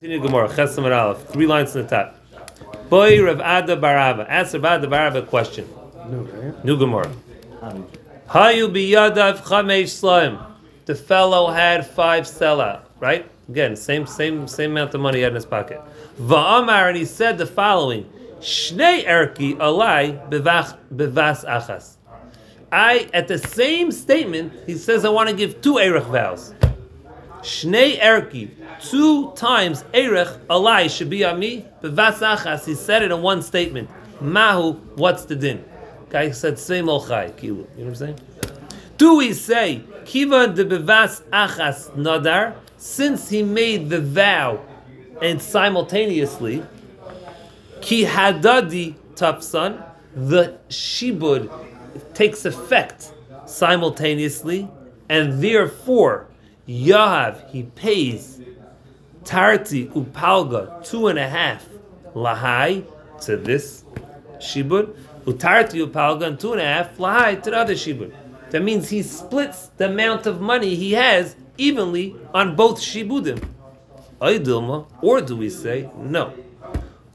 Continue Gemara, Chesam Aleph, three lines in the top. Boy Rav Ada Baraba, ask Rav Ada Baraba a question. New Gemara. Hayu biyadav chamesh slaim. The fellow had five sella, right? Again, same same same amount of money he had in his pocket. Va'amar and he said the following: Shnei erki alai bevach bevas achas. I at the same statement he says I want to give two erech vows. Shnei erki, two times erech alai should be on me. Bevas achas, he said it in one statement. Mahu, what's the din? Guy said same olchai, kilu. You know what I'm saying? Do we say kiva de bevas achas nadar? Since he made the vow and simultaneously ki hadadi tafsan, the shibud takes effect simultaneously, and therefore Yahav he pays Tarti upalga two and a half lahai to this shibud, utarti upalga and two and a half lahai to the other shibud. That means he splits the amount of money he has evenly on both shibudim. Aydilma, or do we say no?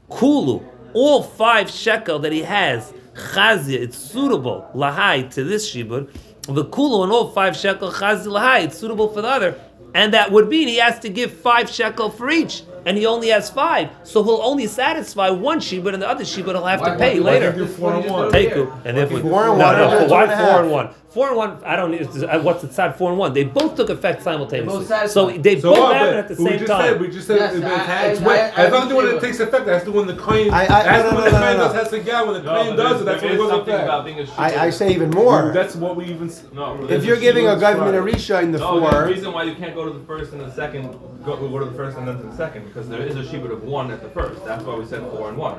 Kulu, all five shekel that he has, chazia, it's suitable lahai to this shibud. The kulu and all five shekel chazia lahai, it's suitable for the other. And that would mean he has to give five shekel for each, and he only has five, so he'll only satisfy one shibud, and the other shibud he'll have to pay later. Teiku, and if we, Four and no, one, no, and why two and a four half. and one? Four and one. I don't. need- uh, What's the side? Four and one. They both took effect simultaneously. both. So they So both what? happened at the we same just time. Said, we just said Yes, it, it I- has, I- wait, I- it has nothing to do when I- takes effect. It has to do the claim. I- I- it has no, to no, when the no, claim no, does no. has to get when the No, claim but does it. That's when it is goes something effect. about being a I, I shibud. say even more. That's what we even. s- No, If you're giving a government a right. risha in the No, there's a four, reason why you can't go to the first and the second. Go, go to the first and then to the second because there is a shibud of one at the first. That's why we said four and one.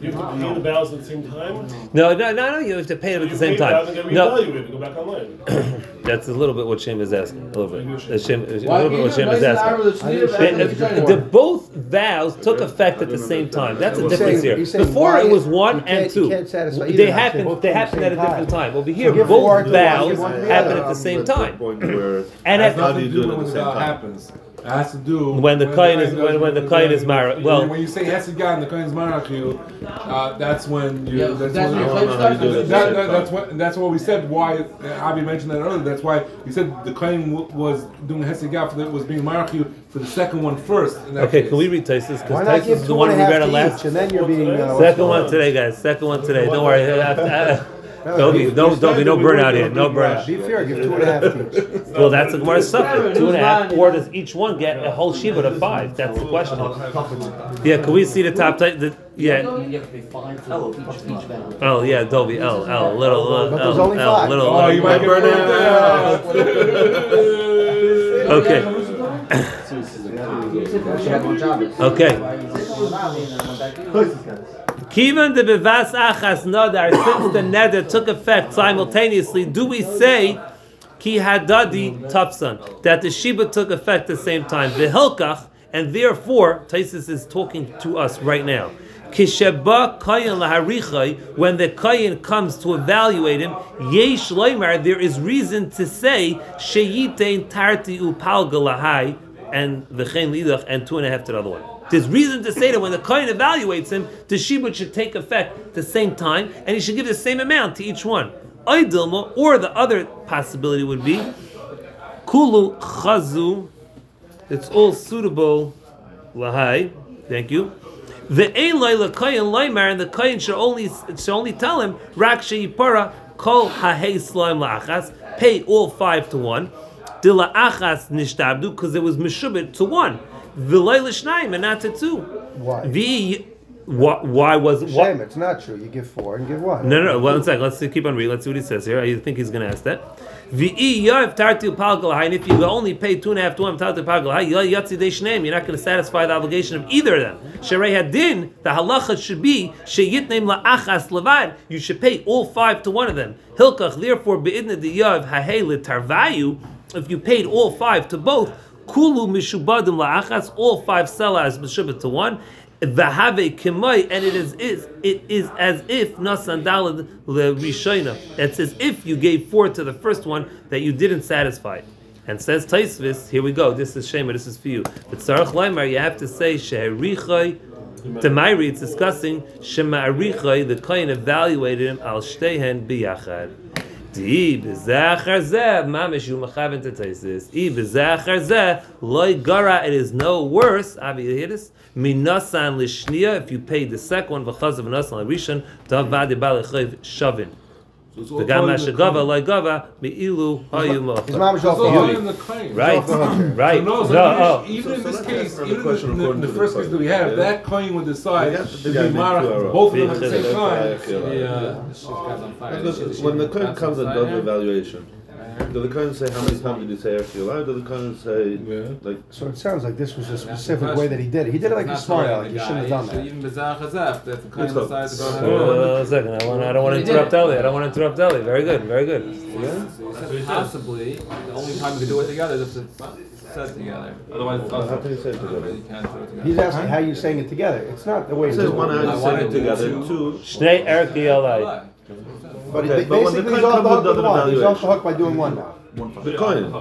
You have to pay the vows at the same time. No, no, no, no. You have to pay them at the same pay the vows time. and get No, reevaluated. Go back online. that's a little bit what Shem is asking. A little bit. That's uh, Shem, uh, a Why little bit what Shem is asking. They- The, the both vows took effect at the same time. That's a difference here. Before it was one and two. can't satisfy either They of happened. They at happened at a different time. time. Over here, four both vows give one to the happened at the same time. And has at nothing to you do do it when at the the same vow time? happens. It has to do When the kohen is- when- when the kohen is married- well- when you say hesed God and the kohen is married, uh, that's when you. Yeah, that's, that's when when you, the claim starts. that, that, that's what that's what we said. Why uh, Avi mentioned that earlier. That's why he said the kohen w- was doing hesed God for the, was being married for the second one first. Okay, case. can we read Taisus? why Because not Taisus is give the one and we a read to last. and then you're being. Uh, Second one today, guys. Second one today. Don't worry. No, Don't be, be- no, don't be, no burnout here. No burnout. Be fair, give two and a half to each. Well, that's the Gemara's suffering. Two and a half, or does each one get a whole shiva of five? That's the question. Yeah, can we see the top tight? The, yeah. You have to pay five for each, each vow. Oh yeah, Dolby L L little uh, But there's L only L five. little. Oh, you might get little burned out. Okay. Kivan de bevas achas nadar. Since the neder took effect simultaneously, do we say ki hadadi tafsan that the shiba took effect at the same time? V'hilkach, and therefore Taisus is talking to us right now. Kisheba kayin laharichai, when the kayin comes to evaluate him, yesh loymar, there is reason to say sheyitein tarti upalga lahai and v'chein lidach and two and a half to the other one. There's reason to say that when the kohen evaluates him, the shibud should take effect at the same time, and he should give the same amount to each one. Aydilma, or the other possibility would be kulu chazu. It's all suitable. Lahai, thank you. The Eloi lekayin loymar, and the kohen should only should only tell him rak sheyipara kol hahei slaim laachas. Pay all five to one. Dila achas nishtabdu because it was meshubit to one. V'loy l'shnayim and not to two. Why? V. Why, why was Shame, what? it's not true. You give four and give one. No, no, no. One second. Let's keep on reading. Let's see what he says here. I think he's going to ask that. V'i yav tartil palgalahai, and if you only pay two and a half to one tartil palgalahai, yatzi deshneim, you're not going to satisfy the obligation of either of them. Sherei hadin, the halacha should be sheyitneim la'achas levad. You should pay all five to one of them. Hilkach, therefore, beidna de yav hahei tarvayu. If you paid all five to both, kulu mishubadim la'achas, all five sellas mishubad to one. V'have kimai, and it is, is it is as if nasan dalad le rishayna. It's as if you gave four to the first one that you didn't satisfy. And says Taisvis, here we go. This is Shema. This is for you. But Tzarech Leimer, you have to say Sheherichai. Tamairi, it's discussing Shema Arichai, the Kohen evaluated him al Shtehen biyachad. Di bezachar zeh mamish yu mechaven to Taisis. I bezachar zeh loy gara. It is no worse. Avi, this? Minasan lishnia. If you pay the second one, v'chaz of nasan rishon tavadi balechayv shavin. The mashagava claim. loy gava mi'ilu hayu His mocha. mom is It's off the in the claim. Right, right. So no, so No, even, oh. even in this so case, let's answer the even question in the, according the to the first case that we have, Yeah. that coin would decide Yeah, to the be marach, both of them at the Big same time. Because When the Kohen comes and does the evaluation, do the Kohen say how many times did you say Erki Olai? Do the Kohen say Yeah. like So it sounds like this was a specific way that he did it. He did it like a smart aleck. You shouldn't have done that. Even Bizarre Chazaf, that the kind decides to go ahead a second, I, want, I don't want to interrupt Eli. I don't want to interrupt Eli. Very good, very good. So possibly, the only time we can do it together is if it's said together. Otherwise, it's how also, can you say it together? you can't do it together. He's asking how you saying it together. It's not the way It it says is. one eye I is wanted saying to together. Two. Shnei But Okay, but when the basically he's off the comes hook with with one. He's off the hook by doing one now. The Kohen.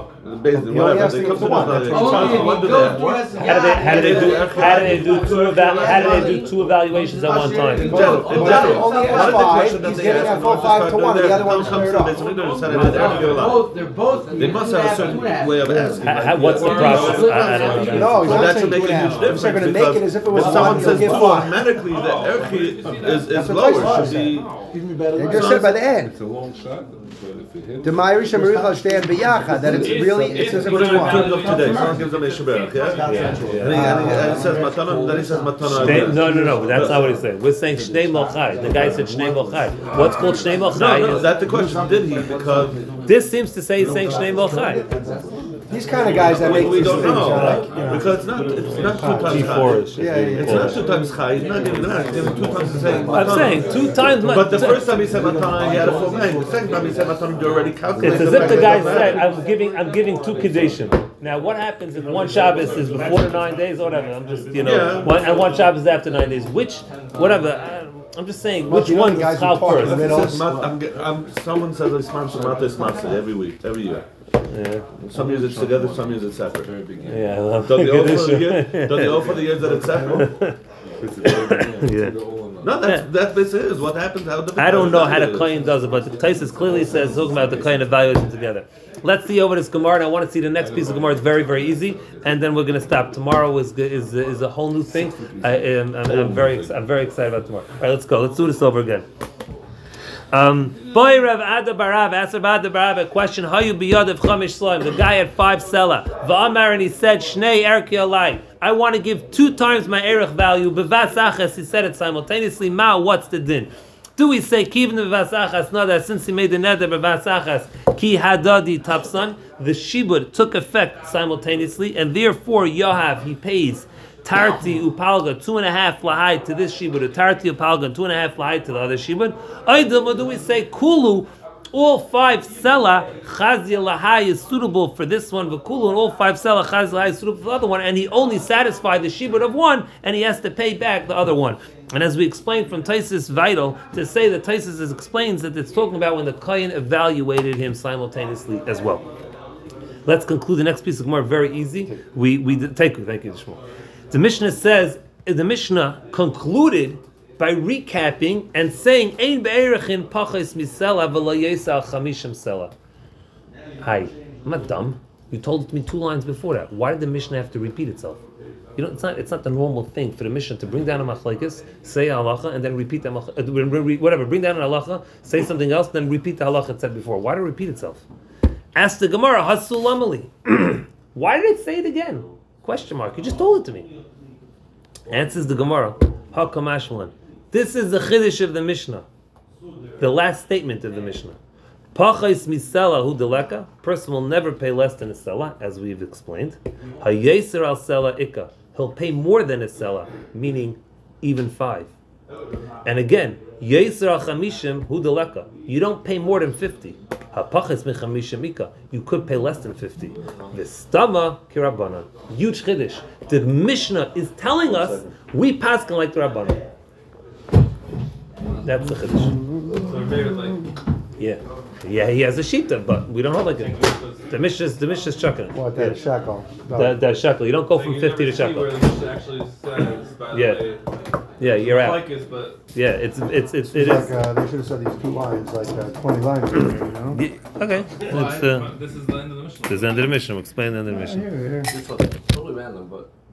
Basically, He only whatever. They come to one. the That's evaluation. what he's What do they- How do they how do they do how do they do two eval, how do they do two evaluations at one In time? general, in general. only One has of the five, he's getting ask a when full five to one, the other one's comes cleared off. this, we don't say that it's Erki They're both, they're both. They must have a certain way of asking. How- how- what's the process? I, I don't know. No, he's not that's saying to two make and a a huge difference. They're gonna make it as if it was if one, someone he'll says give two, one. automatically the Erki is, is That's what lower. Tyson Should said. be. They just said by the end. It's a long shot, but if it hits. The Ma'irish and Marichal stand biyachad, that it's really, it says if What it's are we one. of today? Someone gives them a Shabbat, yeah? And he, and he, and he says Matana, then he says Matana. No, no, no. That's not what he's saying. We're saying Shnei Mochai. The guy said Shnei Mochai. What's called Shnei No, no, Mochai? that's the question. Did he? Because This seems to say he's saying Shnei Mochai. These kind of guys that make we these don't things know. are like, you know. Because it's not, it's not two times G4 chai. Yeah, yeah, It's not two times high. He's not giving them that. He's giving two times the same. I'm saying two times. But the first time he said Matana, he had a full name. The second time he said Matana, you already calculated. It's as if the guy said, "I'm giving, I'm giving two condition." Now, what happens if one Shabbos is before the nine days or whatever? I'm just, you know, Yeah. one, and one Shabbos is after nine days. Which, whatever. I- I'm just saying, which one the guys is who how talk in the first? middle. Says I'm, ge- I'm, someone says it's Mata Mata every week, every year. Yeah, Some years it's together, some years it's separate. yeah. I love Don't they all for the year? Don't they all for the years that it's separate? Yeah. No, that's that. This is what happens. How the I don't know how the is. Does it, but the Taisus clearly says talking about the Kohen evaluation together. Let's see over this Gemara, and I want to see the next piece of Gemara. It's very, very easy, and then we're going to stop. Tomorrow is is is a whole new thing. I am I'm, I'm very I'm very excited about tomorrow. All right, let's go. Let's do this over again. Um, boy, Rav Ada Barav asked Rav Ada Barav a question. How you biyad of chamish slaim? The guy had five sella. Va'amar and he said, Shnei erki alai. I want to give two times my erech value. Bevasachas, he said it simultaneously. Ma, what's the din? Do we say kivin bevasachas? No, that since he made the neder bevasachas, ki hadadi tapsan, the shibud took effect simultaneously, and therefore Yohav he pays Tarti upalga, two and a half lahai to this shibud, tarti upalga, two and a half lahai to the other shibud. Aydam, what do we say? Kulu, all five sella, chazia lahai is suitable for this one, v'kulu, and all five sella, chazia lahai is suitable for the other one, and he only satisfied the shibud of one, and he has to pay back the other one. And as we explained from Taisis Vital, to say that Taisis is- explains that it's talking about when the Kayan evaluated him simultaneously as well. Let's conclude the next piece of Gemara very easy. We we thank you, thank you, Shmuel. The Mishnah says the Mishnah concluded by recapping and saying Ein be'erechin pachas misela v'lo yesa chamishim sela. Hi, I'm not dumb. You told me two lines before that. Why did the Mishnah have to repeat itself? You know, it's not it's not the normal thing for the Mishnah to bring down a machlekes, say a halacha, and then repeat mach- uh, whatever. Bring down an halacha, say something else, then repeat the halacha it said before. Why did it repeat itself? Ask the Gemara, Hasulamali. Why did it say it again? Question mark. You just told it to me. Answers the Gemara, Hakamashmalan. This is the Chiddush of the Mishnah. The last statement of the Mishnah. Pachais misela hu deleka. Person will never pay less than a sela, as we've explained. Hayeser al sela ikka. He'll pay more than a sela, meaning even five. And again, yeser al chamishim hu deleka. You don't pay more than fifty. Hapachis mechamishim ikka. You could pay less than fifty. The Vistama kirabanan. Huge chiddush. The Mishnah is telling us we pass like the Rabbanan. That's the chiddush. So maybe it's like Yeah. Yeah, he has a shita, but we don't hold like it. The Mishnah's the Mishnah's chucking it. What, that shekel? The, the shekel. You don't go So from fifty to never shekel. Where the actually says, by the Yeah. Way, Yeah, you're out. like this, but Yeah, it's it's it's it It's like, is. uh, they should have said these two lines, like, uh, twenty lines, you know? Yeah, okay, why? it's uh, this is the end of the Mishnah. this is the end of the Mishnah. We'll explain the end of the Mishnah. Here, here. It's totally random, but